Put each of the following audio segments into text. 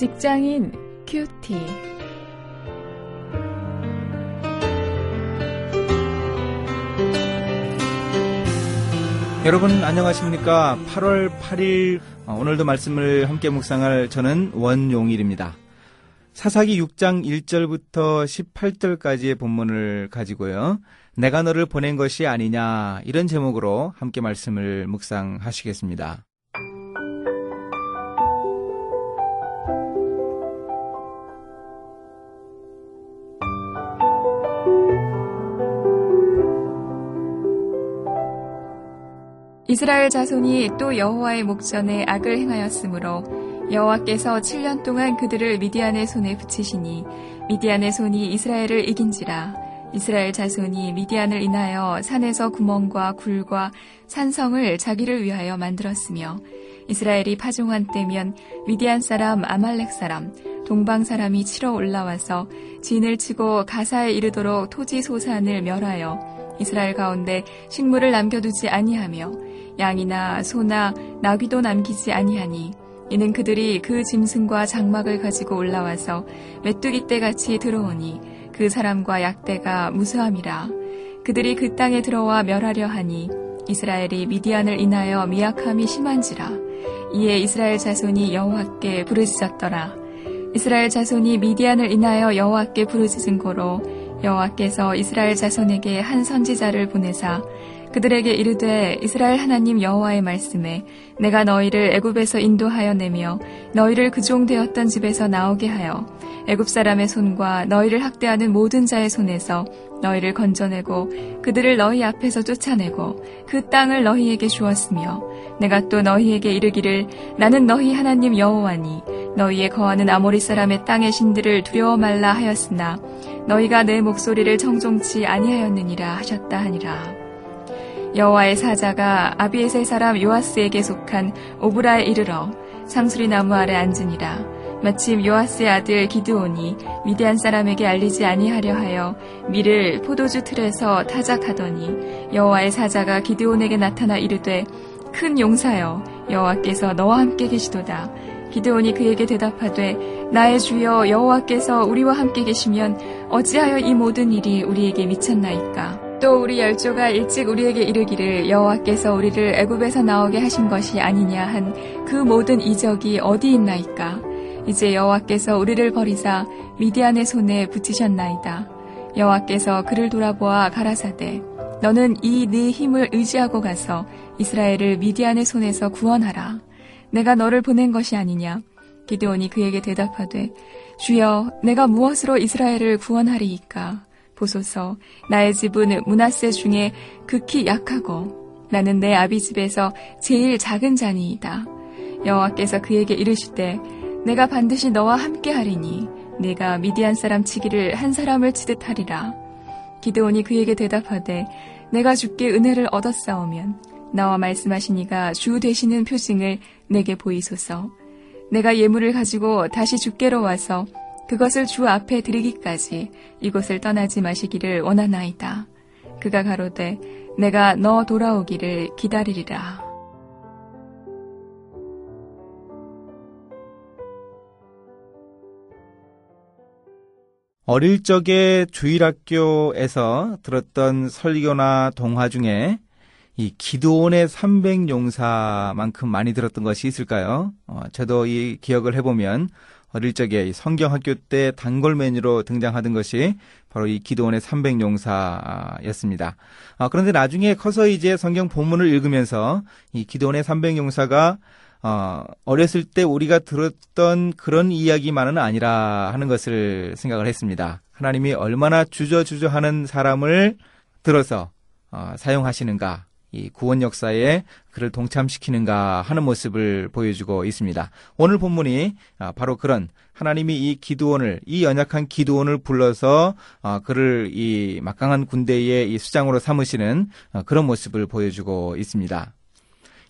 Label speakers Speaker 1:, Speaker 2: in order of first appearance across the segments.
Speaker 1: 직장인 큐티.
Speaker 2: 여러분 안녕하십니까? 8월 8일 어, 오늘도 말씀을 함께 묵상할 저는 원용일입니다. 사사기 6장 1절부터 18절까지의 본문을 가지고요. 내가 너를 보낸 것이 아니냐 이런 제목으로 함께 말씀을 묵상하시겠습니다.
Speaker 1: 이스라엘 자손이 또 여호와의 목전에 악을 행하였으므로 여호와께서 7년 동안 그들을 미디안의 손에 붙이시니 미디안의 손이 이스라엘을 이긴지라. 이스라엘 자손이 미디안을 인하여 산에서 구멍과 굴과 산성을 자기를 위하여 만들었으며 이스라엘이 파종한 때면 미디안 사람 아말렉 사람 동방 사람이 치러 올라와서 진을 치고 가사에 이르도록 토지 소산을 멸하여 이스라엘 가운데 식물을 남겨두지 아니하며 양이나 소나 나귀도 남기지 아니하니 이는 그들이 그 짐승과 장막을 가지고 올라와서 메뚜기 떼같이 들어오니 그 사람과 약대가 무수함이라. 그들이 그 땅에 들어와 멸하려 하니 이스라엘이 미디안을 인하여 미약함이 심한지라. 이에 이스라엘 자손이 여호와께 부르짖었더라. 이스라엘 자손이 미디안을 인하여 여호와께 부르짖은 고로 여호와께서 이스라엘 자손에게 한 선지자를 보내사 그들에게 이르되 이스라엘 하나님 여호와의 말씀에 내가 너희를 애굽에서 인도하여 내며 너희를 그 종 되었던 집에서 나오게 하여 애굽 사람의 손과 너희를 학대하는 모든 자의 손에서 너희를 건져내고 그들을 너희 앞에서 쫓아내고 그 땅을 너희에게 주었으며 내가 또 너희에게 이르기를 나는 너희 하나님 여호와니 너희의 거하는 아모리 사람의 땅의 신들을 두려워 말라 하였으나 너희가 내 목소리를 정종치 아니하였느니라 하셨다 하니라. 여호와의 사자가 아비에셀 사람 요아스에게 속한 오브라에 이르러 상수리 나무 아래 앉으니라. 마침 요아스의 아들 기드온이 미디안 사람에게 알리지 아니하려 하여 밀을 포도주 틀에서 타작하더니 여호와의 사자가 기드온에게 나타나 이르되 큰 용사여 여호와께서 너와 함께 계시도다. 기드온이 그에게 대답하되 나의 주여 여호와께서 우리와 함께 계시면 어찌하여 이 모든 일이 우리에게 미쳤나이까? 또 우리 열조가 일찍 우리에게 이르기를 여호와께서 우리를 애굽에서 나오게 하신 것이 아니냐 한 그 모든 이적이 어디 있나이까? 이제 여호와께서 우리를 버리사 미디안의 손에 붙이셨나이다. 여호와께서 그를 돌아보아 가라사대 너는 이 네 힘을 의지하고 가서 이스라엘을 미디안의 손에서 구원하라. 내가 너를 보낸 것이 아니냐? 기드온이 그에게 대답하되 주여 내가 무엇으로 이스라엘을 구원하리이까 보소서 나의 집은 문하세 중에 극히 약하고 나는 내 아비 집에서 제일 작은 자니이다. 여호와께서 그에게 이르시되 내가 반드시 너와 함께 하리니 내가 미디안 사람 치기를 한 사람을 치듯 하리라. 기드온이 그에게 대답하되 내가 주께 은혜를 얻었사오면 나와 말씀하시니가 주 되시는 표징을 내게 보이소서. 내가 예물을 가지고 다시 주께로 와서 그것을 주 앞에 드리기까지 이곳을 떠나지 마시기를 원하나이다. 그가 가로되 내가 너 돌아오기를 기다리리라.
Speaker 2: 어릴 적에 주일학교에서 들었던 설교나 동화 중에 이 기도원의 300용사만큼 많이 들었던 것이 있을까요? 어, 저도 이 기억을 해보면 어릴 적에 성경 학교 때 단골 메뉴로 등장하던 것이 바로 이 기도원의 300용사였습니다. 아, 그런데 나중에 커서 이제 성경 본문을 읽으면서 이 기도원의 300용사가 어, 어렸을 때 우리가 들었던 그런 이야기만은 아니라 하는 것을 생각을 했습니다. 하나님이 얼마나 주저주저하는 사람을 들어서 어, 사용하시는가 이 구원 역사에 그를 동참시키는가 하는 모습을 보여주고 있습니다. 오늘 본문이 아, 바로 그런 하나님이 이 기도원을 이 연약한 기도원을 불러서 아, 그를 이 막강한 군대의 이 수장으로 삼으시는 아, 그런 모습을 보여주고 있습니다.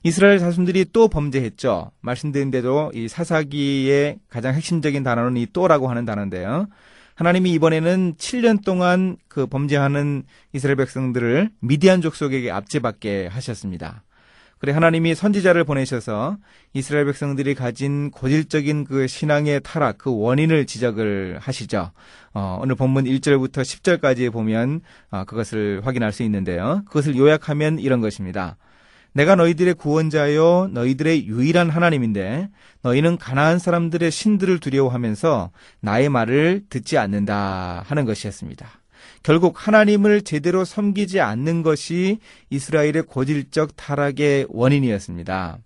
Speaker 2: 이스라엘 자손들이 또 범죄했죠. 말씀드린 대로 이 사사기의 가장 핵심적인 단어는 이 또라고 하는 단어인데요. 하나님이 이번에는 7년 동안 그 범죄하는 이스라엘 백성들을 미디안 족속에게 압제받게 하셨습니다. 그래 하나님이 선지자를 보내셔서 이스라엘 백성들이 가진 고질적인 그 신앙의 타락, 그 원인을 지적을 하시죠. 어, 오늘 본문 1절부터 10절까지 보면 어, 그것을 확인할 수 있는데요. 그것을 요약하면 이런 것입니다. 내가 너희들의 구원자요 너희들의 유일한 하나님인데 너희는 가나안 사람들의 신들을 두려워하면서 나의 말을 듣지 않는다 하는 것이었습니다. 결국 하나님을 제대로 섬기지 않는 것이 이스라엘의 고질적 타락의 원인이었습니다.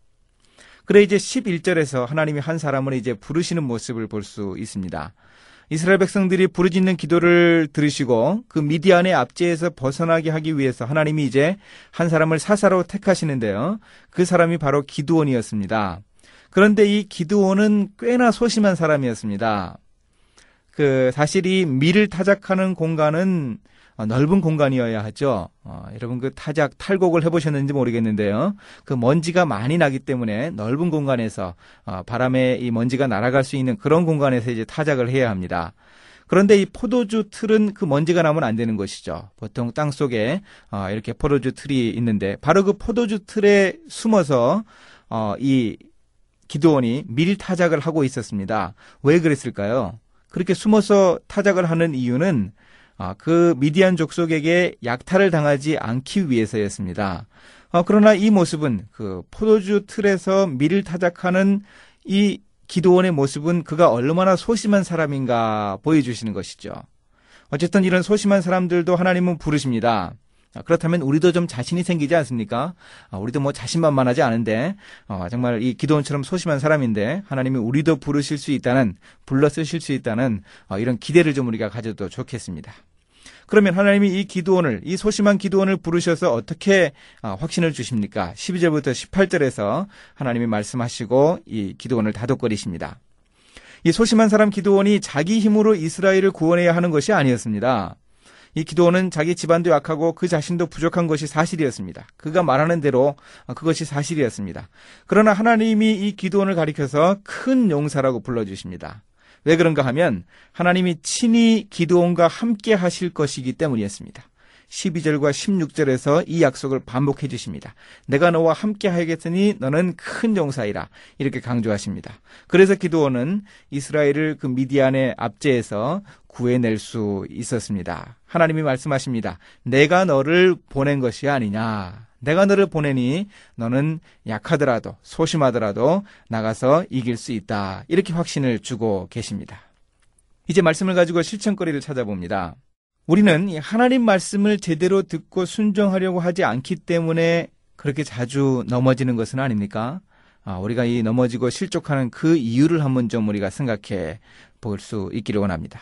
Speaker 2: 그래 이제 11절에서 하나님이 한 사람을 이제 부르시는 모습을 볼 수 있습니다. 이스라엘 백성들이 부르짖는 기도를 들으시고 그 미디안의 압제에서 벗어나게 하기 위해서 하나님이 이제 한 사람을 사사로 택하시는데요. 그 사람이 바로 기드온이었습니다. 그런데 이 기드온은 꽤나 소심한 사람이었습니다. 그 사실 이 밀을 타작하는 공간은 넓은 공간이어야 하죠. 어, 여러분 그 타작 탈곡을 해보셨는지 모르겠는데요. 그 먼지가 많이 나기 때문에 넓은 공간에서 어, 바람에 이 먼지가 날아갈 수 있는 그런 공간에서 이제 타작을 해야 합니다. 그런데 이 포도주 틀은 그 먼지가 나면 안 되는 것이죠. 보통 땅 속에 어, 이렇게 포도주 틀이 있는데 바로 그 포도주 틀에 숨어서 어, 이 기도원이 밀 타작을 하고 있었습니다. 왜 그랬을까요? 그렇게 숨어서 타작을 하는 이유는 아, 그 미디안 족속에게 약탈을 당하지 않기 위해서였습니다. 어, 그러나 이 모습은 그 포도주 틀에서 밀을 타작하는 이 기도원의 모습은 그가 얼마나 소심한 사람인가 보여주시는 것이죠. 어쨌든 이런 소심한 사람들도 하나님은 부르십니다. 아, 그렇다면 우리도 좀 자신이 생기지 않습니까? 아, 우리도 뭐 자신만만하지 않은데 어, 정말 이 기도원처럼 소심한 사람인데 하나님이 우리도 부르실 수 있다는 불러 쓰실 수 있다는 어, 이런 기대를 좀 우리가 가져도 좋겠습니다. 그러면 하나님이 이 기도원을 이 소심한 기도원을 부르셔서 어떻게 어, 확신을 주십니까? 12절부터 18절에서 하나님이 말씀하시고 이 기도원을 다독거리십니다. 이 소심한 사람 기도원이 자기 힘으로 이스라엘을 구원해야 하는 것이 아니었습니다. 이 기도원은 자기 집안도 약하고 그 자신도 부족한 것이 사실이었습니다. 그가 말하는 대로 그것이 사실이었습니다. 그러나 하나님이 이 기도원을 가리켜서 큰 용사라고 불러주십니다. 왜 그런가 하면 하나님이 친히 기도원과 함께 하실 것이기 때문이었습니다. 12절과 16절에서 이 약속을 반복해 주십니다. 내가 너와 함께 하겠으니 너는 큰 용사이라 이렇게 강조하십니다. 그래서 기도원은 이스라엘을 그 미디안의 압제에서 구해낼 수 있었습니다. 하나님이 말씀하십니다. 내가 너를 보낸 것이 아니냐. 내가 너를 보내니 너는 약하더라도 소심하더라도 나가서 이길 수 있다. 이렇게 확신을 주고 계십니다. 이제 말씀을 가지고 실천거리를 찾아봅니다. 우리는 하나님 말씀을 제대로 듣고 순종하려고 하지 않기 때문에 그렇게 자주 넘어지는 것은 아닙니까? 아, 우리가 이 넘어지고 실족하는 그 이유를 한번 좀 우리가 생각해 볼 수 있기를 원합니다.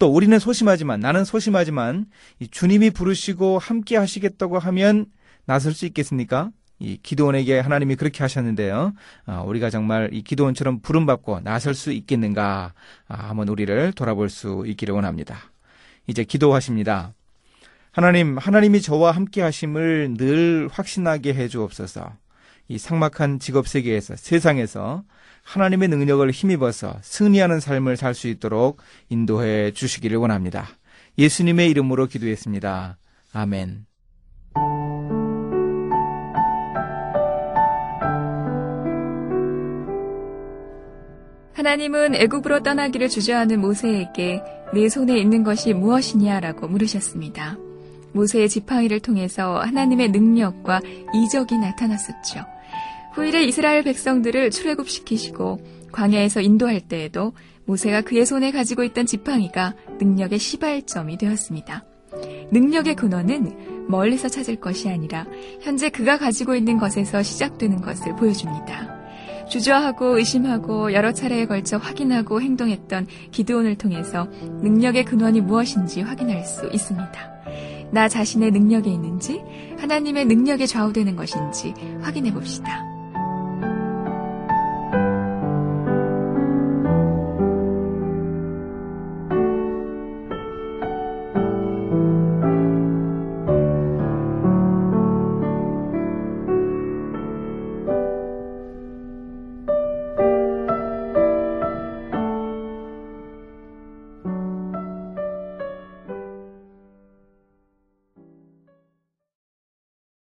Speaker 2: 또 우리는 소심하지만 나는 소심하지만 주님이 부르시고 함께 하시겠다고 하면 나설 수 있겠습니까? 이 기도원에게 하나님이 그렇게 하셨는데요. 아, 우리가 정말 이 기도원처럼 부름받고 나설 수 있겠는가? 아, 한번 우리를 돌아볼 수 있기를 원합니다. 이제 기도하십니다. 하나님, 하나님이 저와 함께 하심을 늘 확신하게 해 주옵소서. 이 상막한 직업 세계에서, 세상에서 하나님의 능력을 힘입어서 승리하는 삶을 살 수 있도록 인도해 주시기를 원합니다. 예수님의 이름으로 기도했습니다. 아멘.
Speaker 1: 하나님은 애굽으로 떠나기를 주저하는 모세에게 내 손에 있는 것이 무엇이냐라고 물으셨습니다. 모세의 지팡이를 통해서 하나님의 능력과 이적이 나타났었죠. 후일에 이스라엘 백성들을 출애굽시키시고 광야에서 인도할 때에도 모세가 그의 손에 가지고 있던 지팡이가 능력의 시발점이 되었습니다. 능력의 근원은 멀리서 찾을 것이 아니라 현재 그가 가지고 있는 것에서 시작되는 것을 보여줍니다. 주저하고 의심하고 여러 차례에 걸쳐 확인하고 행동했던 기드온을 통해서 능력의 근원이 무엇인지 확인할 수 있습니다. 나 자신의 능력에 있는지 하나님의 능력에 좌우되는 것인지 확인해 봅시다.